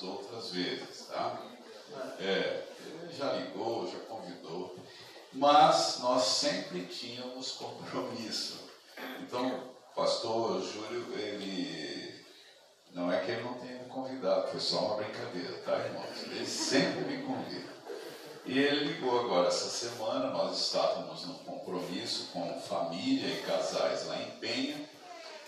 as outras vezes, tá? É, ele já ligou, já convidou, mas nós sempre tínhamos compromisso. Então, pastor Júlio, ele não é que ele não tenha me convidado, foi só uma brincadeira, tá, irmãos? Ele sempre me convida. E ele ligou agora essa semana, nós estávamos num compromisso com família e casais lá em Penha.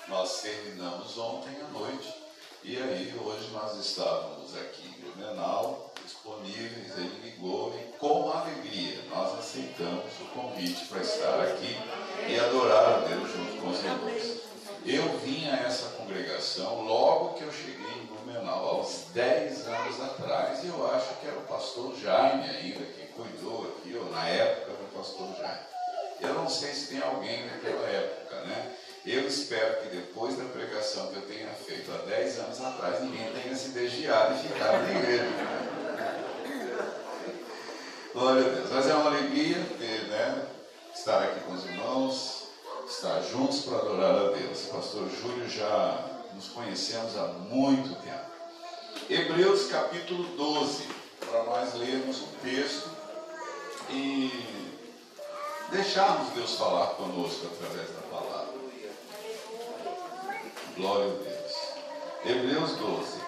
Nós terminamos ontem à noite. E aí hoje nós estávamos aqui em Blumenau, disponíveis, ele ligou e com alegria nós aceitamos o convite para estar aqui e adorar a Deus junto com os irmãos. Eu vim a essa congregação logo que eu cheguei em Blumenau, aos 10 anos atrás, e eu acho que era o pastor Jaime ainda que cuidou aqui, ou na época era pastor Jaime. Eu não sei se tem alguém naquela época, né? Eu espero que depois da pregação que eu tenha feito há 10 anos atrás, ninguém tenha se desviado e ficado na igreja. Glória a Deus. Mas é uma alegria ter, né, estar aqui com os irmãos, estar juntos para adorar a Deus. Pastor Júlio já nos conhecemos há muito tempo. Hebreus capítulo 12, para nós lermos o texto e deixarmos Deus falar conosco através da palavra. Glória a Deus. Hebreus 12.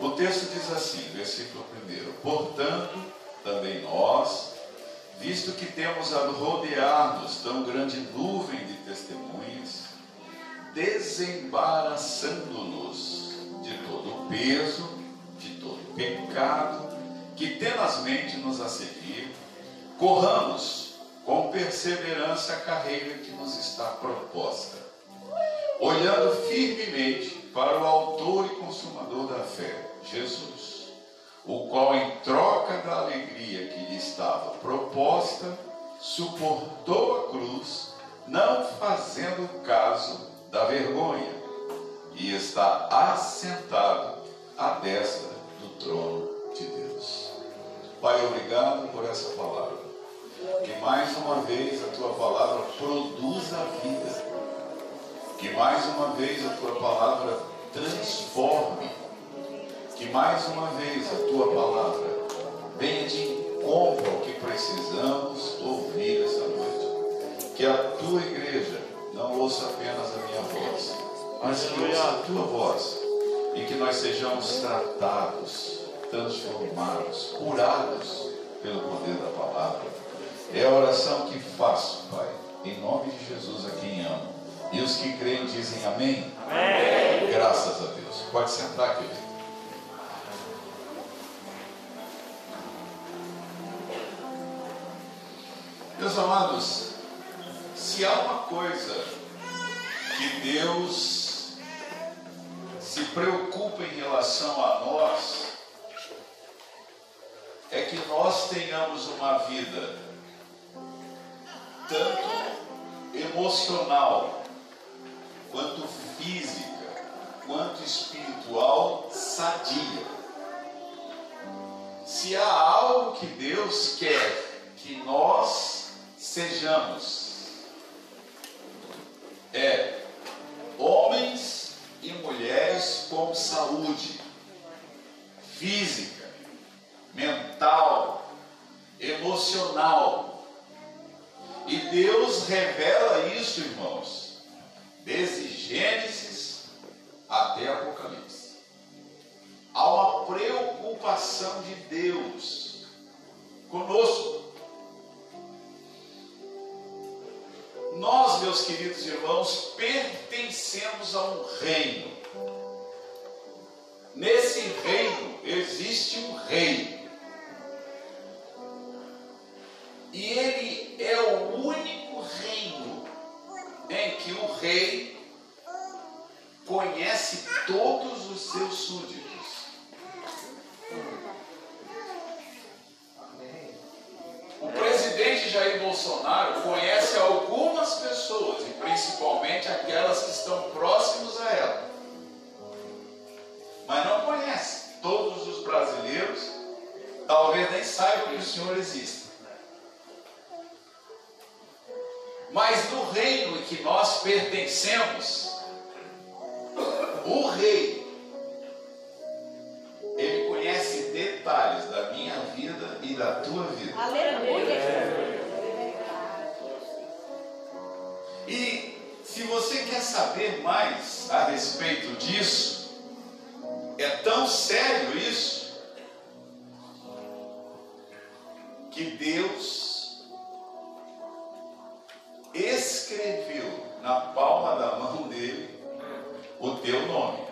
O texto diz assim, versículo 1: Portanto, também nós, visto que temos a rodear-nos tão grande nuvem de testemunhas, desembaraçando-nos de todo o peso, de todo o pecado que tenazmente nos assedia, corramos com perseverança a carreira que nos está proposta, olhando firmemente para o Autor e Consumador da fé, Jesus, o qual, em troca da alegria que lhe estava proposta, suportou a cruz, não fazendo caso da vergonha, e está assentado à destra do trono de Deus. Pai, obrigado por essa palavra. Que mais uma vez a tua palavra produza vida. Que mais uma vez a tua palavra transforme. Que mais uma vez a tua palavra venha de encontro ao que precisamos ouvir esta noite. Que a tua igreja não ouça apenas a minha voz, mas que ouça a tua voz e que nós sejamos tratados, transformados, curados pelo poder da palavra. É a oração que faço, Pai, em nome de Jesus a quem amo. E os que creem dizem amém. Amém. Graças a Deus. Pode sentar, querido. Meus amados, se há uma coisa que Deus se preocupa em relação a nós, é que nós tenhamos uma vida tanto emocional, quanto física, quanto espiritual sadia. Se há algo que Deus quer que nós sejamos, é homens e mulheres com saúde física, mental, emocional. E Deus revela isso, irmãos, desde Gênesis até Apocalipse. Há uma preocupação de Deus conosco. Nós, meus queridos irmãos, pertencemos a um reino. Nesse reino existe um rei. Conhece todos os seus súditos. O presidente Jair Bolsonaro conhece algumas pessoas, e principalmente aquelas que estão próximos a ela. Mas não conhece todos os brasileiros, talvez nem saibam que o Senhor existe. Mas no reino em que nós pertencemos, o rei, ele conhece detalhes da minha vida e da tua vida. Aleluia. E se você quer saber mais a respeito disso, é tão sério isso, que Deus escreveu na palma da mão dele teu nome.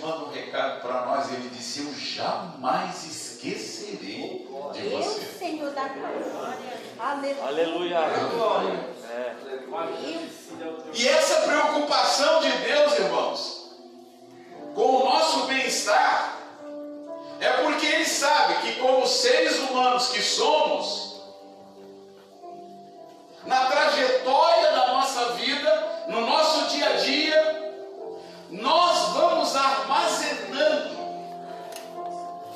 Manda um recado para nós. Ele disse: Eu jamais esquecerei de você. Senhor da glória. Aleluia. Aleluia. É. Deus. E essa preocupação de Deus, irmãos, com o nosso bem-estar, é porque Ele sabe que, como seres humanos que somos, na trajetória da nossa vida, no nosso dia a dia, nós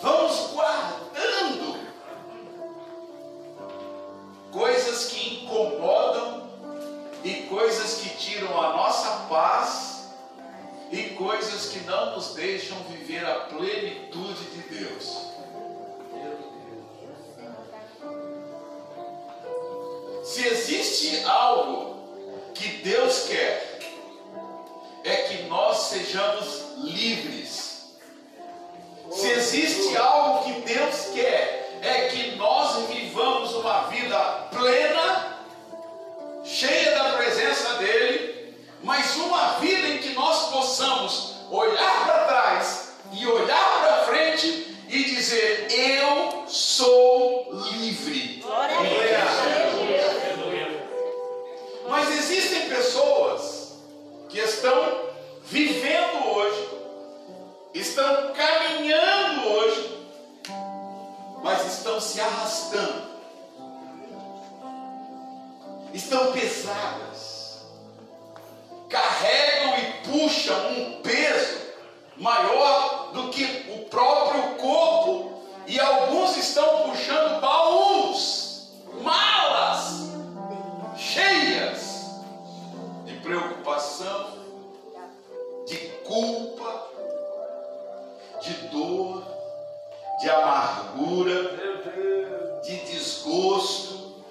vamos guardando coisas que incomodam e coisas que tiram a nossa paz e coisas que não nos deixam viver a plenitude de Deus. Se existe algo que Deus quer, é que nós sejamos livres. Se existe algo que Deus quer, é que nós vivamos uma vida plena, cheia da presença dEle, mas uma vida em que nós possamos olhar para trás e olhar para frente e dizer: Eu sou livre. Glória. Mas existem pessoas que estão vivendo hoje, estão caminhando hoje, mas estão se arrastando, estão pesadas, carregam e puxam um peso maior do que o próprio corpo, e alguns estão puxando baús, de amargura, de desgosto.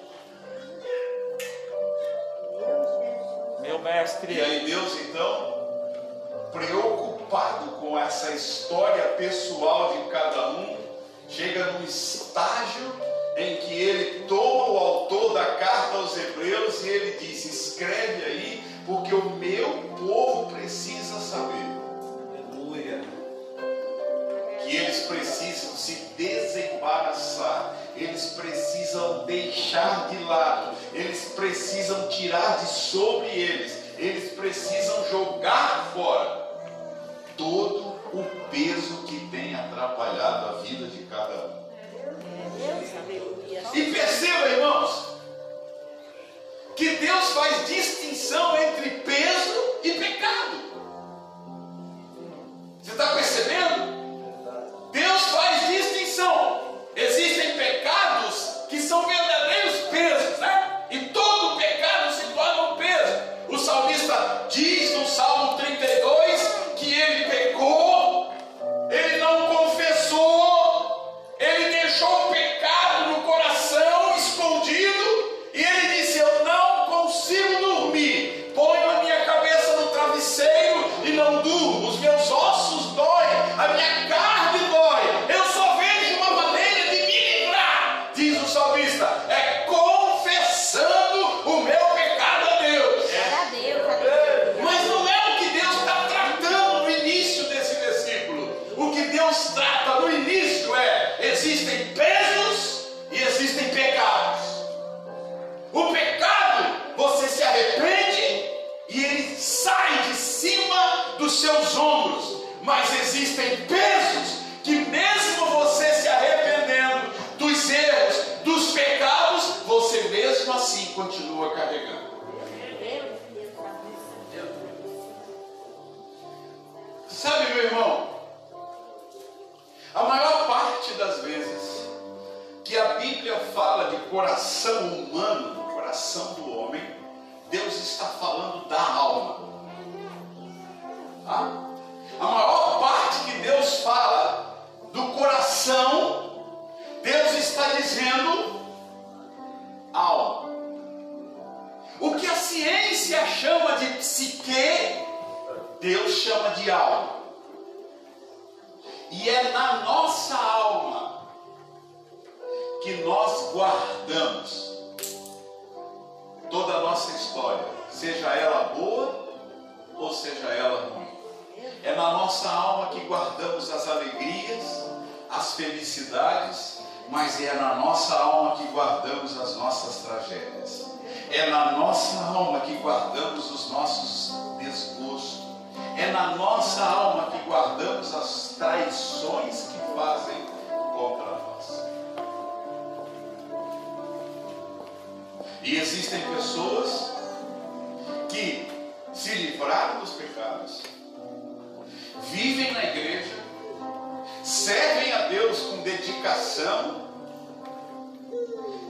Meu E mestre. aí Deus então, preocupado com essa história pessoal de cada um, chega num estágio em que ele toma o autor da carta aos Hebreus e ele diz: escreve aí, porque o meu povo precisa saber Aleluia. Eles precisam se desembaraçar, eles precisam deixar de lado, eles precisam tirar de sobre eles, eles precisam jogar fora todo o peso que tem atrapalhado a vida de cada um. E perceba, irmãos, que Deus faz distinção entre peso e pecado. Você está percebendo? Deus faz dos seus ombros, mas existem pesos que, mesmo você se arrependendo dos erros, dos pecados, você mesmo assim continua carregando. Sabe, meu irmão, a maior parte das vezes que a Bíblia fala de coração humano, coração do homem, Deus está falando da alma. Tá? A maior parte que Deus fala do coração, Deus está dizendo alma. O que a ciência chama de psique, Deus chama de alma. E é na nossa alma que nós guardamos toda a nossa história, seja ela boa ou seja ela ruim. É na nossa alma que guardamos as alegrias, as felicidades, mas é na nossa alma que guardamos as nossas tragédias. É na nossa alma que guardamos os nossos desgostos. É na nossa alma que guardamos E existem pessoas que se livraram dos pecados, vivem na igreja, servem a Deus com dedicação,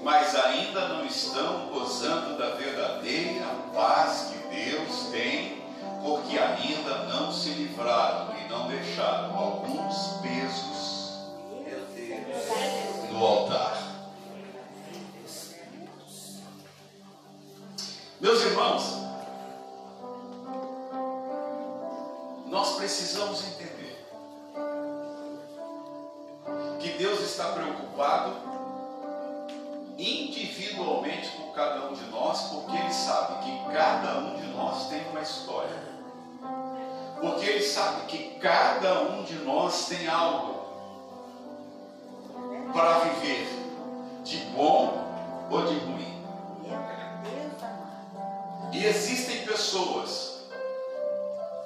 mas ainda não estão gozando da verdadeira paz que Deus tem, porque ainda não se livraram e não deixaram alguns pesos no altar. Meus irmãos, nós precisamos entender que Deus está preocupado individualmente com cada um de nós, porque Ele sabe que cada um de nós tem uma história. Porque Ele sabe que cada um de nós tem algo para viver, de bom ou de ruim. E existem pessoas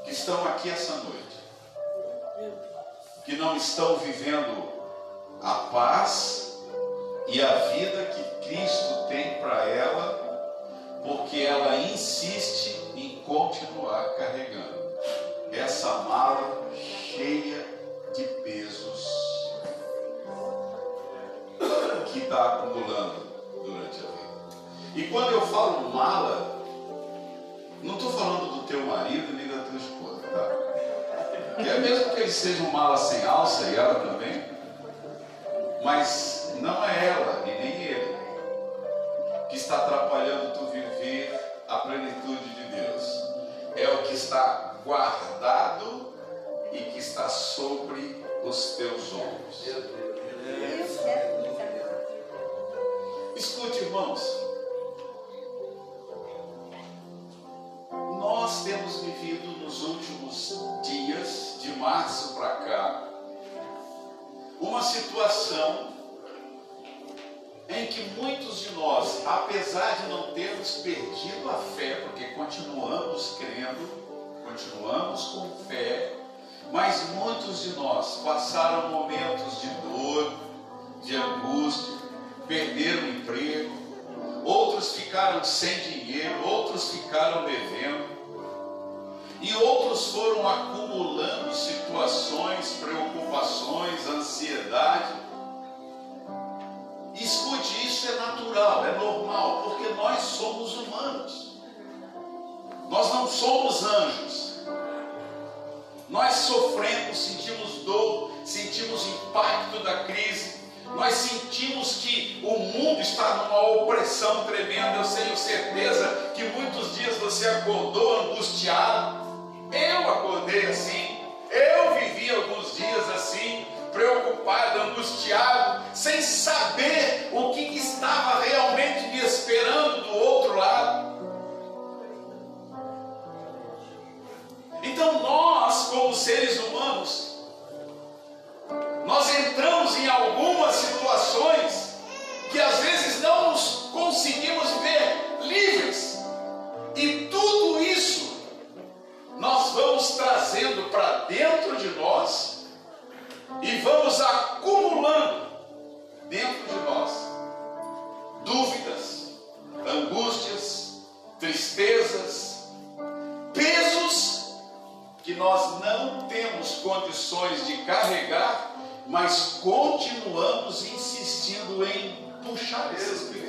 que estão aqui essa noite, que não estão vivendo a paz e a vida que Cristo tem para ela, porque ela insiste em continuar carregando essa mala cheia de pesos que está acumulando durante a vida. E quando eu falo mala, não estou falando do teu marido nem da tua esposa, tá? Que é mesmo que ele seja um mala sem alça e ela também, mas não é ela e nem ele que está atrapalhando tu viver a plenitude de Deus. É o que está guardado e que está sobre os teus ombros. Deus amado. Escute, irmãos. Nós temos vivido nos últimos dias, de março para cá, uma situação em que muitos de nós, apesar de não termos perdido a fé, porque continuamos crendo, continuamos com fé, mas muitos de nós passaram momentos de dor, de angústia, perderam o emprego, outros ficaram sem dinheiro, outros ficaram devendo, e outros foram acumulando situações, preocupações, ansiedade. Escute, isso é natural, é normal, porque nós somos humanos. Nós não somos anjos. Nós sofremos, sentimos dor, sentimos impacto da crise, nós sentimos que o mundo está numa opressão tremenda. Eu tenho certeza que muitos dias você acordou angustiado. Eu acordei assim. Eu vivi alguns dias assim, preocupado, angustiado, sem saber o que, estava realmente me esperando do outro lado. Então nós, como seres humanos, nós entramos em algumas situações que às vezes não nos conseguimos ver livres. E tudo isso nós vamos trazendo para dentro de nós e vamos acumulando dentro de nós dúvidas, angústias, tristezas, pesos que nós não temos condições de carregar, mas continuamos insistindo em puxar esses pesos.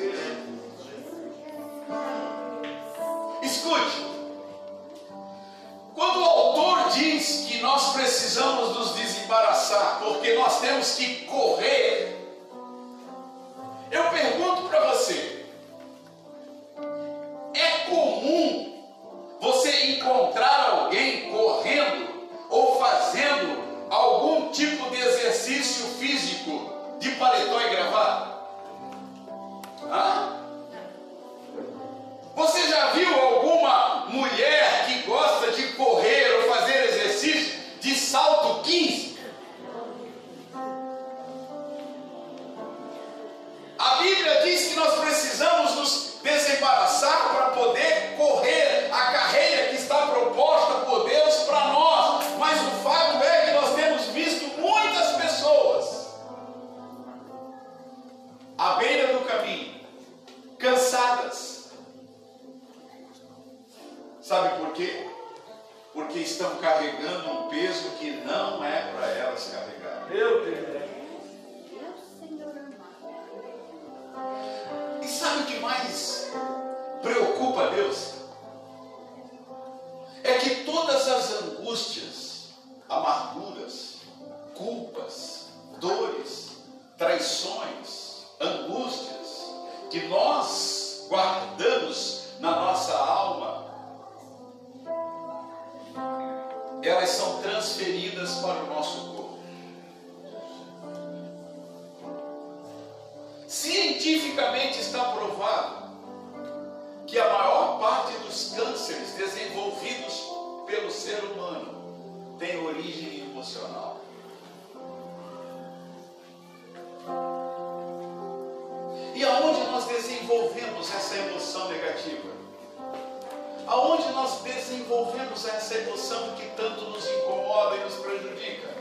Escute, quando o autor diz que nós precisamos nos desembaraçar, porque nós temos que correr, eu pergunto Meu Deus. E sabe o que mais preocupa Deus? É que todas as angústias, amarguras, culpas, dores, traições, angústias que nós guardamos na nossa alma, elas são transferidas para o nosso corpo. Cientificamente está provado que a maior parte dos cânceres desenvolvidos pelo ser humano tem origem emocional. E aonde nós desenvolvemos essa emoção negativa? Aonde nós desenvolvemos essa emoção que tanto nos incomoda e nos prejudica?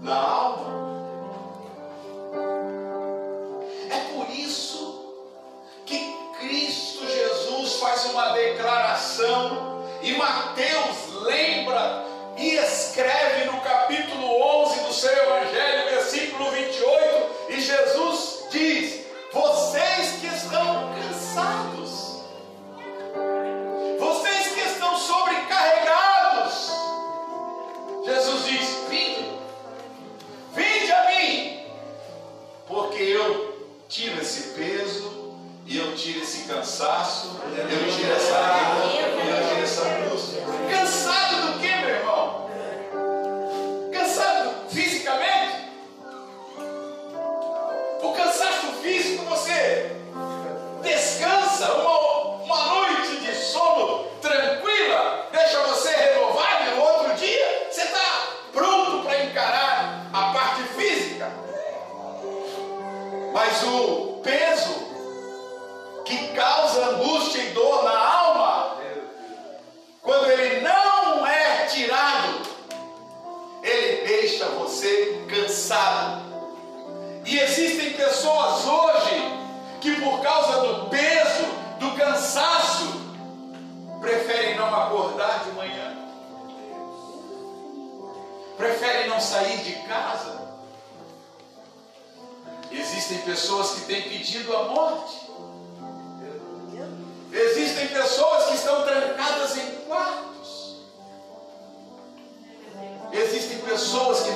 Na alma. Uma declaração e Mateus lembra e escreve no capítulo 11 do seu Evangelho, Pessoas que estão trancadas em quartos. Existem pessoas que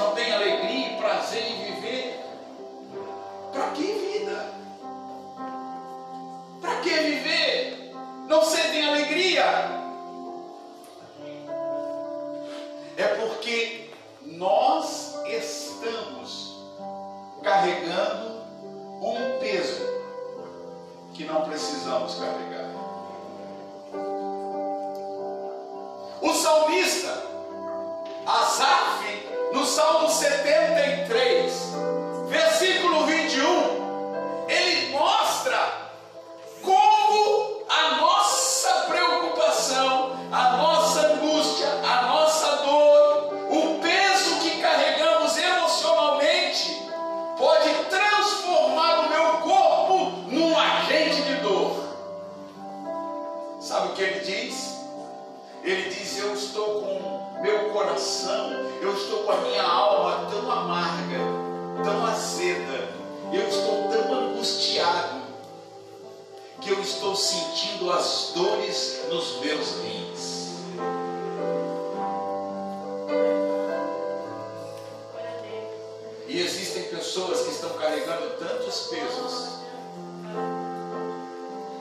estão carregando tantos pesos,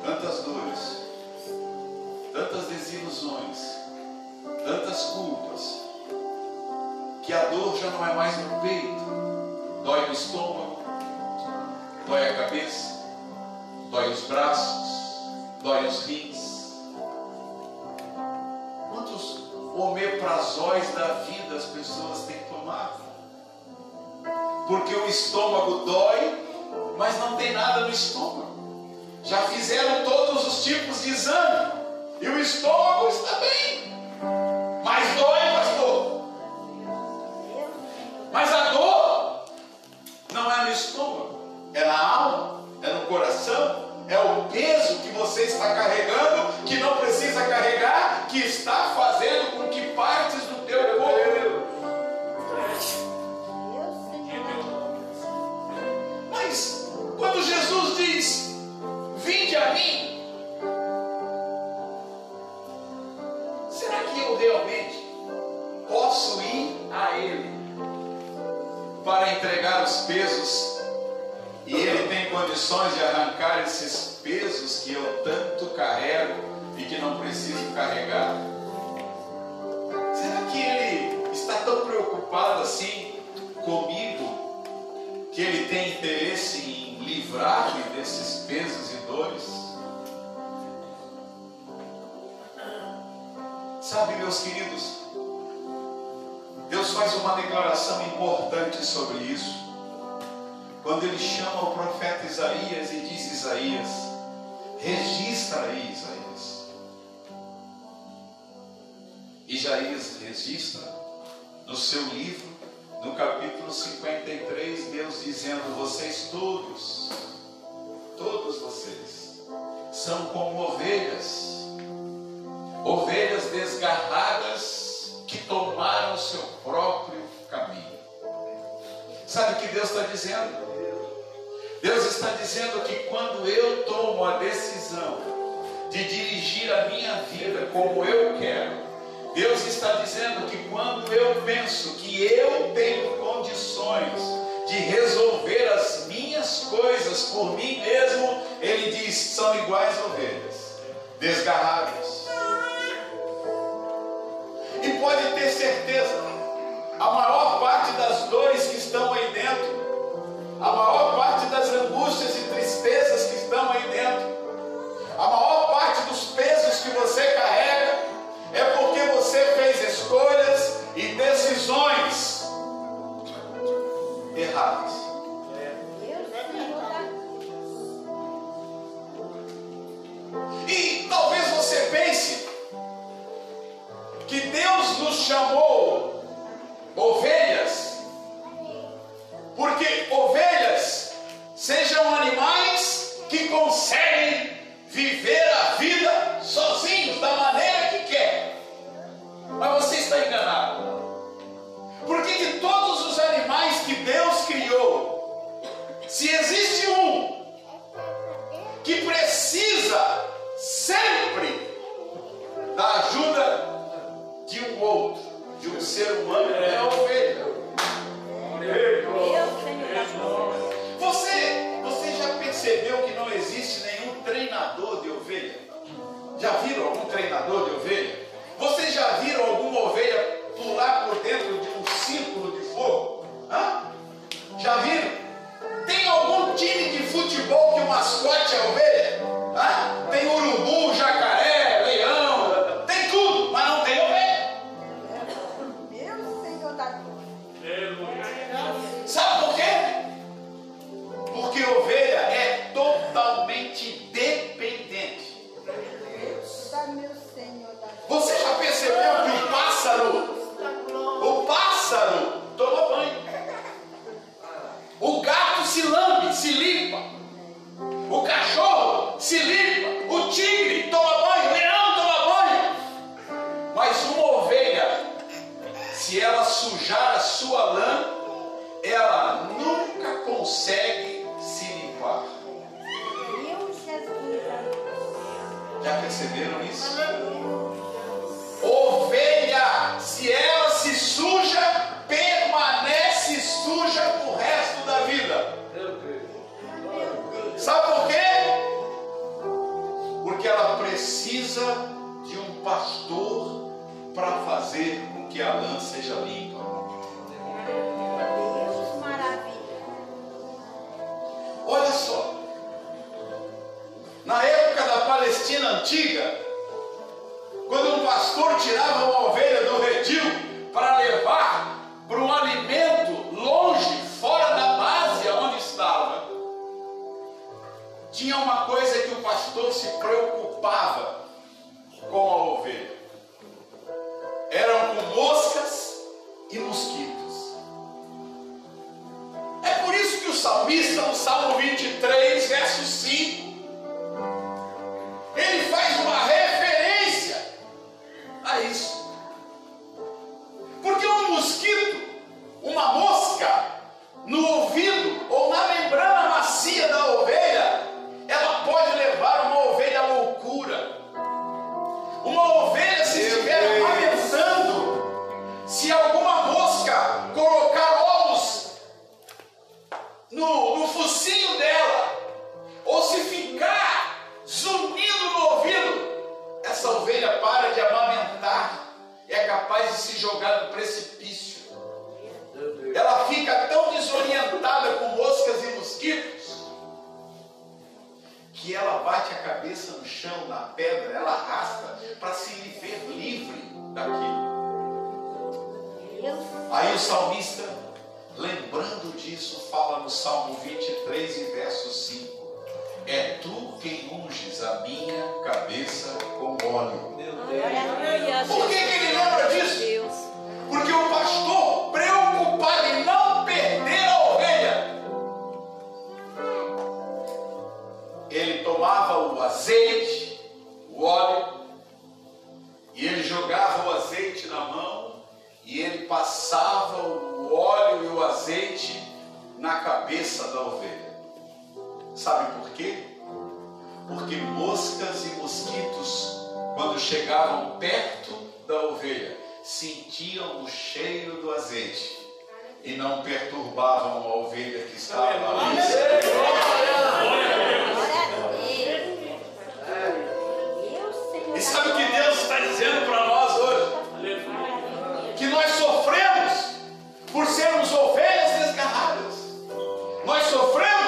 tantas dores, tantas desilusões, tantas culpas, que a dor já não é mais no peito, dói no estômago, dói a cabeça, dói os braços, dói os rins. Quantos omeprazóis da vida as pessoas têm tomado? Porque o estômago dói, mas não tem nada no estômago. Já fizeram todos os tipos de exame e o estômago está bem. Mas dói, pastor. Mas a dor não é no estômago, é na alma, é no coração, é o peso que você está carregando, que não precisa carregar, que está fazendo com que mim, será que eu realmente posso ir a Ele para entregar os pesos e Ele tem condições de arrancar esses pesos que eu tanto carrego e que não preciso carregar? Será que Ele está tão preocupado assim comigo? que ele tem interesse em livrar-me desses pesos e dores? Sabe, meus queridos, Deus faz uma declaração importante sobre isso. Quando ele chama o profeta Isaías e diz: Isaías, registra aí, Isaías. Isaías registra no seu livro no capítulo 53, Deus dizendo: Vocês todos, todos vocês, são como ovelhas, ovelhas desgarradas que tomaram seu próprio caminho. Sabe o que Deus está dizendo? Deus está dizendo que quando eu tomo a decisão de dirigir a minha vida como eu quero, Deus está dizendo que quando eu penso que eu tenho condições de resolver as minhas desgarradas. E pode ter certeza, a maior parte das dores que estão aí dentro, a maior chamou ovelhas, porque ovelhas sejam animais que conseguem viver a vida sozinhos, da maneira que quer. Mas você está enganado. Porque de todos os animais que Deus criou, se existe um que precisa sempre da ajuda de um outro, de um ser humano, é a ovelha. Você, você já percebeu que não existe nenhum treinador de ovelha? Já viram algum treinador de ovelha? Vocês já viram alguma ovelha a lã seja limpa. Maravilha. Olha só. Na época da Palestina antiga, chão, na pedra, ela arrasta para se viver livre daquilo. Aí o salmista, lembrando disso, fala no Salmo 23 verso 5. É tu quem unges a minha cabeça com óleo. Por que, que ele lembra disso? Porque o pastor azeite, o óleo, e ele jogava o azeite na mão, e ele passava o óleo e o azeite na cabeça da ovelha. Sabe por quê? Porque moscas e mosquitos, quando chegavam perto da ovelha, sentiam o cheiro do azeite e não perturbavam a ovelha que estava ali. E sabe o que Deus está dizendo para nós hoje? Que nós sofremos por sermos ovelhas desgarradas. Nós sofremos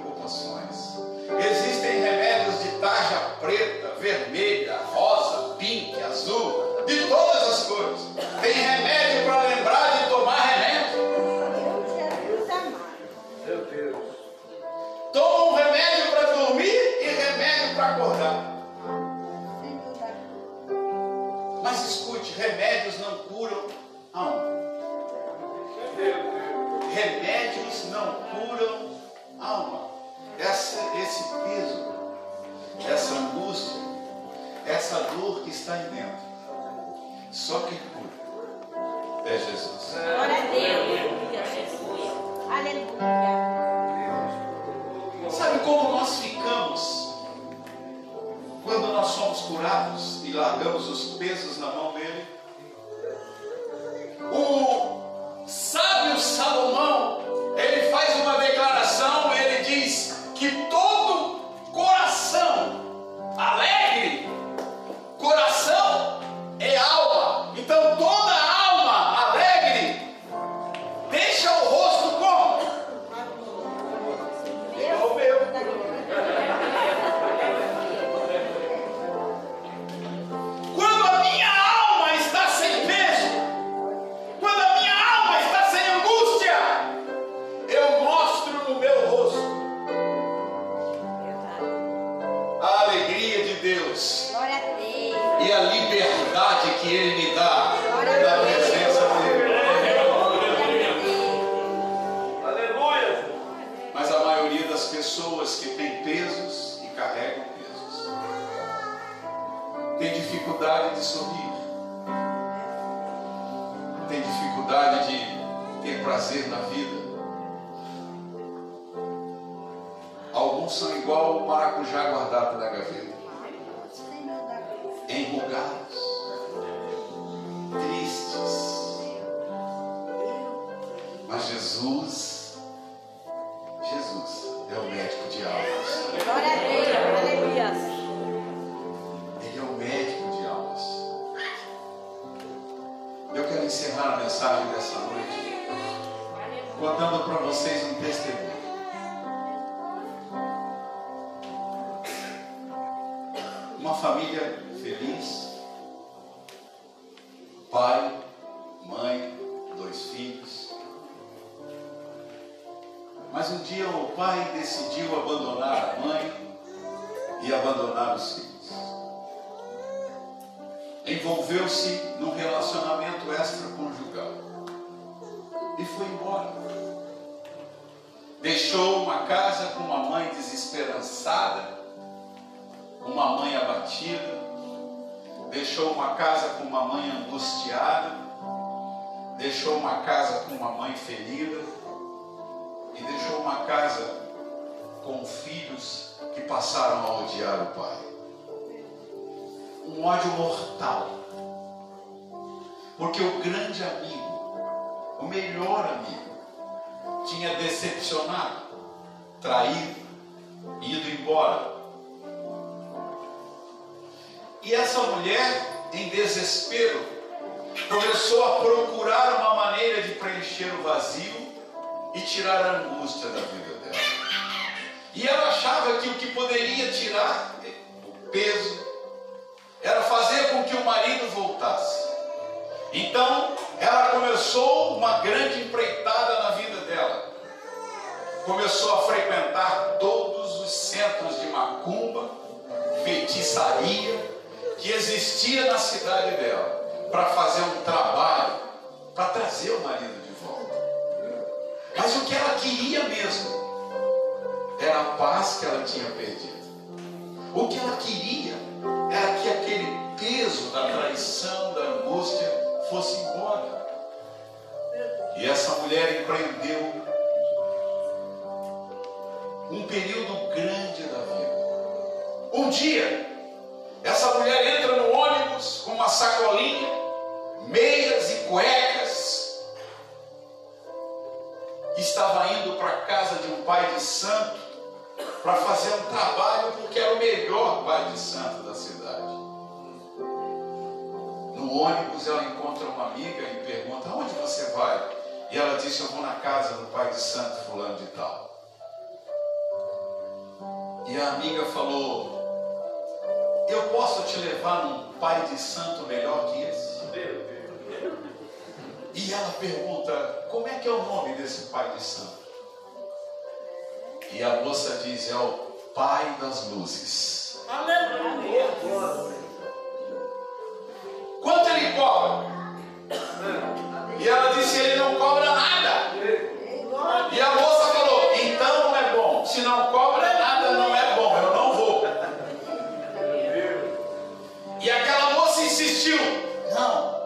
preocupações. Existem remédios de tarja preta, vermelha, rosa, pink, azul, está aí dentro. Só quem pai, mãe, dois filhos. Mas um dia o pai decidiu abandonar a mãe e abandonar os filhos envolveu-se num relacionamento extraconjugal e foi embora. Deixou uma casa com uma mãe desesperançada, uma mãe abatida, deixou uma casa com uma mãe angustiada, deixou uma casa com uma mãe ferida e deixou uma casa com filhos que passaram a odiar o pai um ódio mortal. Porque o grande amigo, o melhor amigo, tinha decepcionado, traído, ido embora. E essa mulher, em desespero, começou a procurar uma maneira de preencher o vazio e tirar a angústia da vida dela. E ela achava que o que poderia tirar o peso, era fazer com que o marido voltasse. Então, ela começou uma grande empreitada na vida dela. Começou a frequentar todos os centros de macumba, feitiçaria que existia na cidade dela, para fazer um trabalho para trazer o marido de volta. Mas o que ela queria mesmo era a paz que ela tinha perdido. O que ela queria era que aquele peso da traição, da angústia fosse embora. E essa mulher empreendeu um período grande da vida. Um dia, essa mulher entra no ônibus com uma sacolinha, meias e cuecas. Estava indo para a casa de um pai de santo para fazer um trabalho porque era o melhor pai de santo da cidade. No ônibus ela encontra uma amiga e pergunta: Onde você vai? E ela disse: Eu vou na casa do pai de santo fulano de tal. E a amiga falou: Eu posso te levar num pai de santo melhor que esse? E ela pergunta: Como é que é o nome desse pai de santo? E a moça diz: É o pai das luzes. Quanto ele cobra? Não.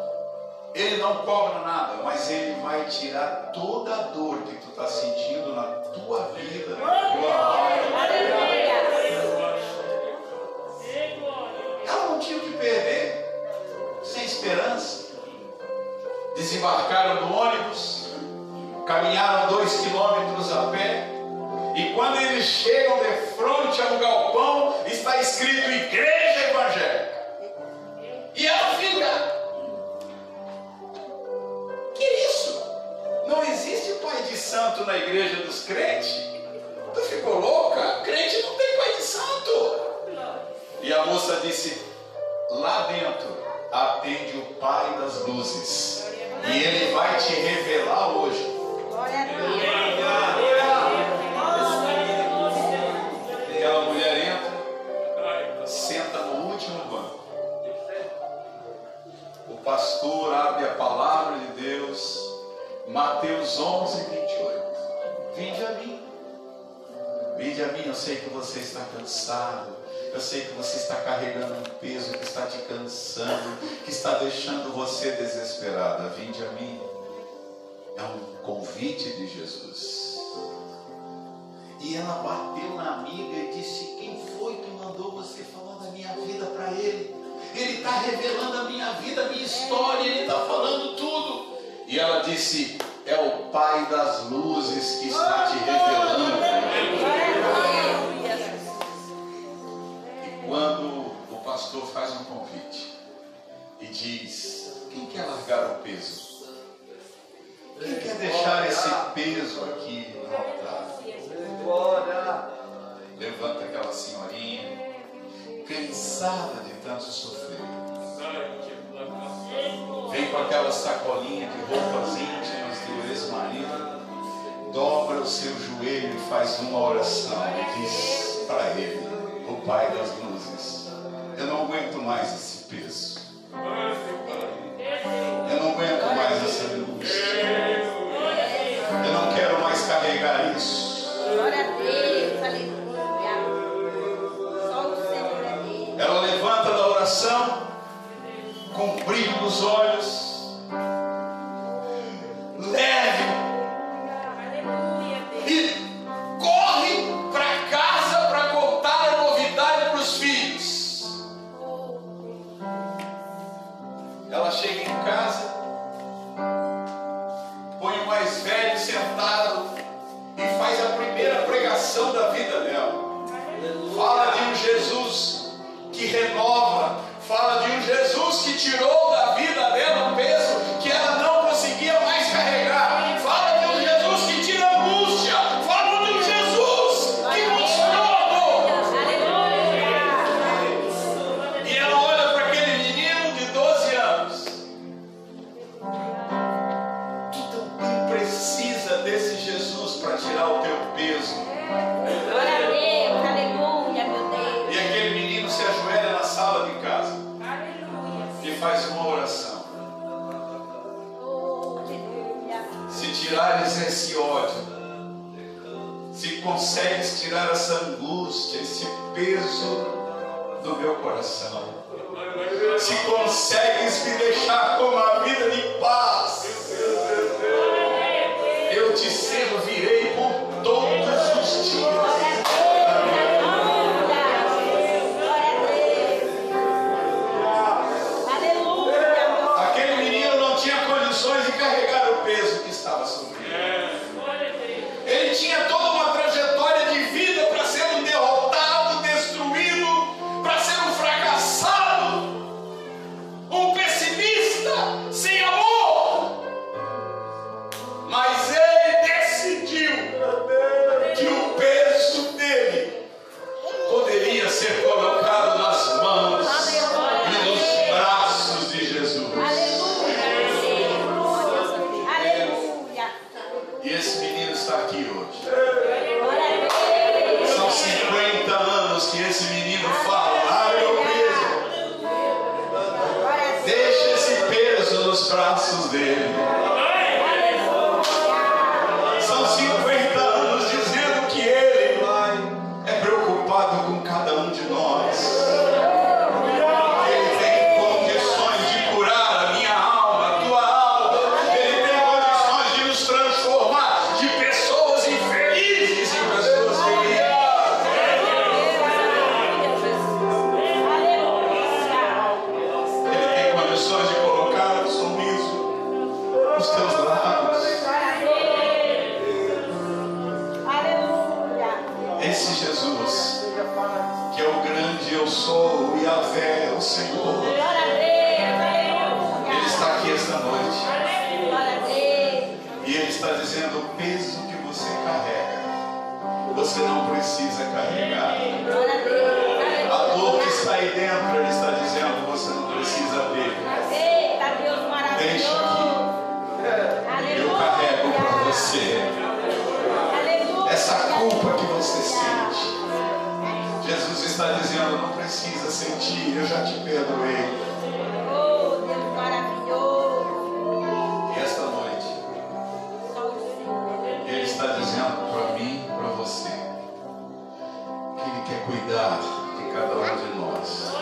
Ele não cobra nada, mas ele vai tirar toda a dor que tu está sentindo na tua vida. Ela não tinha o que perder, sem esperança. Desembarcaram do ônibus, caminharam dois quilômetros a pé, e quando eles chegam de frente a um galpão, está escrito Igreja Evangélica. Santo na igreja dos crentes? Tu ficou louca? Crente não tem pai de santo. E a moça disse: lá dentro atende o Pai das luzes. E ele vai te revelar hoje. Deus. Aquela mulher entra, senta no último banco. O pastor abre a palavra de Deus, Mateus 11, 28. Vinde a mim, eu sei que você está cansado. Eu sei que você está carregando um peso que está te cansando, que está deixando você desesperada. Vinde a mim. É um convite de Jesus. E ela bateu na amiga e disse: Quem foi que mandou você falar da minha vida para ele? Ele está revelando a minha vida, a minha história, ele está falando tudo. E ela disse: É o Pai das luzes que está te revelando. E quando o pastor faz um convite e diz: Quem quer largar o peso? Quem quer deixar esse peso aqui no altar? Levanta aquela senhorinha, cansada de tanto sofrer. Vem com aquela sacolinha de roupas do ex-marido, dobra o seu joelho e faz uma oração e diz para ele, o Pai das luzes: Eu não aguento mais esse peso. Esse ódio, se consegues tirar essa angústia, esse peso do meu coração, se consegues me deixar com uma vida de paz, eu te servirei por todos os dias.